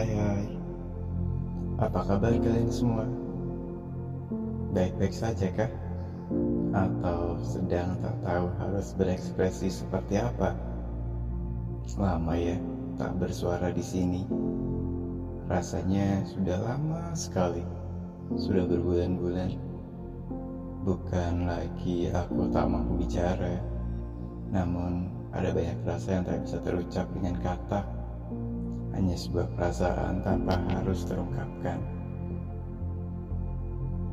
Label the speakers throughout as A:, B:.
A: Hai hai Apa kabar kalian semua? Baik-baik saja kah? Atau sedang tak tahu harus berekspresi seperti apa? Lama ya tak bersuara di sini Rasanya sudah lama sekali Sudah berbulan-bulan Bukan lagi aku tak mampu bicara Namun ada banyak rasa yang tak bisa terucap dengan kata hanya sebuah perasaan tanpa harus terungkapkan.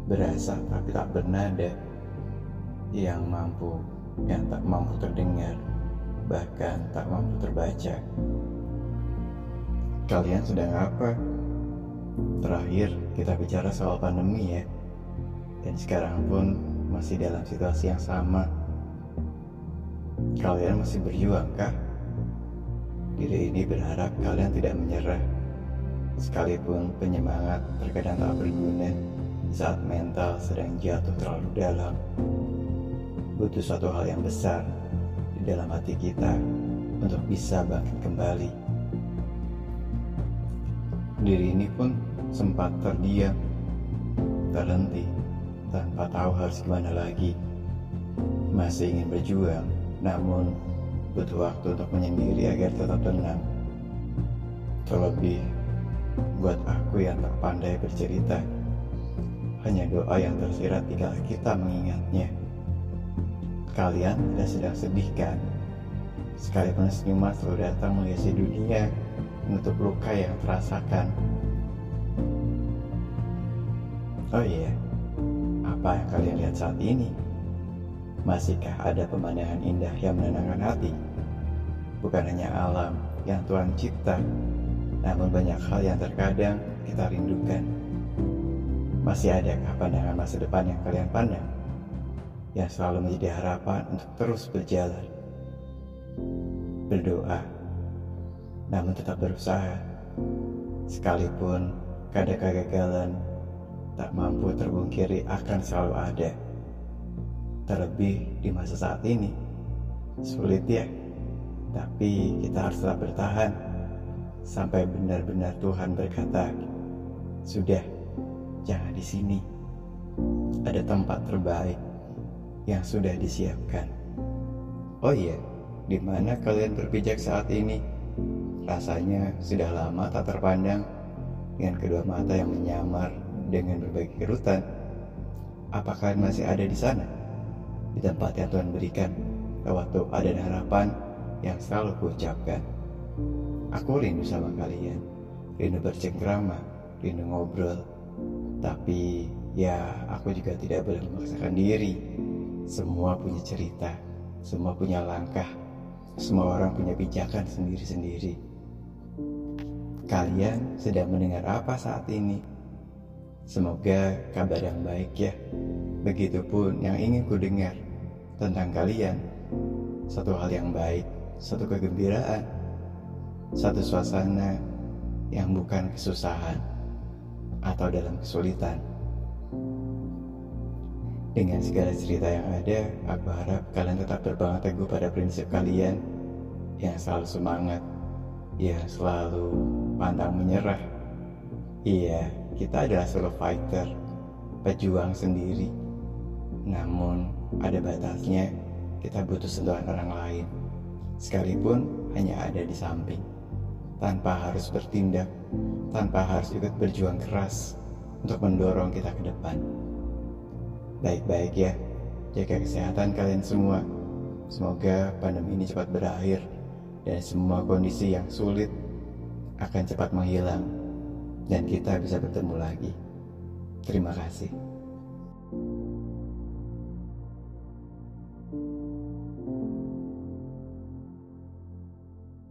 A: Berasa tapi tak bernada, yang mampu, yang tak mampu terdengar, bahkan tak mampu terbaca. Kalian sedang apa? Terakhir kita bicara soal pandemi ya, dan sekarang pun masih dalam situasi yang sama. Kalian masih berjuang kah? Diri ini berharap kalian tidak menyerah, sekalipun penyemangat terkadang tak berguna saat mental sedang jatuh terlalu dalam. Butuh suatu hal yang besar di dalam hati kita untuk bisa bangkit kembali. Diri ini pun sempat terdiam, terhenti, tanpa tahu harus gimana lagi. Masih ingin berjuang, namun butuh waktu untuk menyendiri agar tetap tenang. Terlebih buat aku yang tak pandai bercerita, hanya doa yang tersirat jika kita mengingatnya. Kalian tidak sedang sedih kan? Sekalipun senyuman selalu datang menghiasi dunia, menutup luka yang terasakan. Oh iya, apa yang kalian lihat saat ini? Masihkah ada pemandangan indah yang menenangkan hati? Bukan hanya alam yang Tuhan cipta, namun banyak hal yang terkadang kita rindukan. Masih adakah pandangan masa depan yang kalian pandang? Yang selalu menjadi harapan untuk terus berjalan. Berdoa, namun tetap berusaha. Sekalipun kadang kegagalan tak mampu terbungkiri akan selalu ada. Terlebih di masa saat ini. Sulit ya, tapi kita harus tetap bertahan sampai benar-benar Tuhan berkata, "Sudah, jangan di sini. Ada tempat terbaik yang sudah disiapkan." Oh iya, di mana kalian berpijak saat ini? Rasanya sudah lama tak terpandang dengan kedua mata yang menyamar dengan berbagai kerutan. Apakah masih ada di sana? Di tempat yang Tuhan berikan lewat doa dan harapan yang selalu kuucapkan. Aku rindu sama kalian, rindu bercengkrama, rindu ngobrol. Tapi ya aku juga tidak boleh memaksakan diri. Semua punya cerita, semua punya langkah, semua orang punya pijakan sendiri-sendiri. Kalian sedang mendengar apa saat ini? Semoga kabar yang baik ya. Begitupun yang ingin ku dengar tentang kalian. Satu hal yang baik, satu kegembiraan, satu suasana yang bukan kesusahan atau dalam kesulitan. Dengan segala cerita yang ada, aku harap kalian tetap berpegang teguh pada prinsip kalian yang selalu semangat, yang selalu pantang menyerah. Iya, kita adalah solo fighter, pejuang sendiri. Namun, ada batasnya kita butuh sentuhan orang lain. Sekalipun hanya ada di samping. Tanpa harus bertindak tanpa harus ikut berjuang keras untuk mendorong kita ke depan. Baik-baik ya jaga kesehatan kalian semua. Semoga pandemi ini cepat berakhir dan semua kondisi yang sulit akan cepat menghilang dan kita bisa bertemu lagi. Terima kasih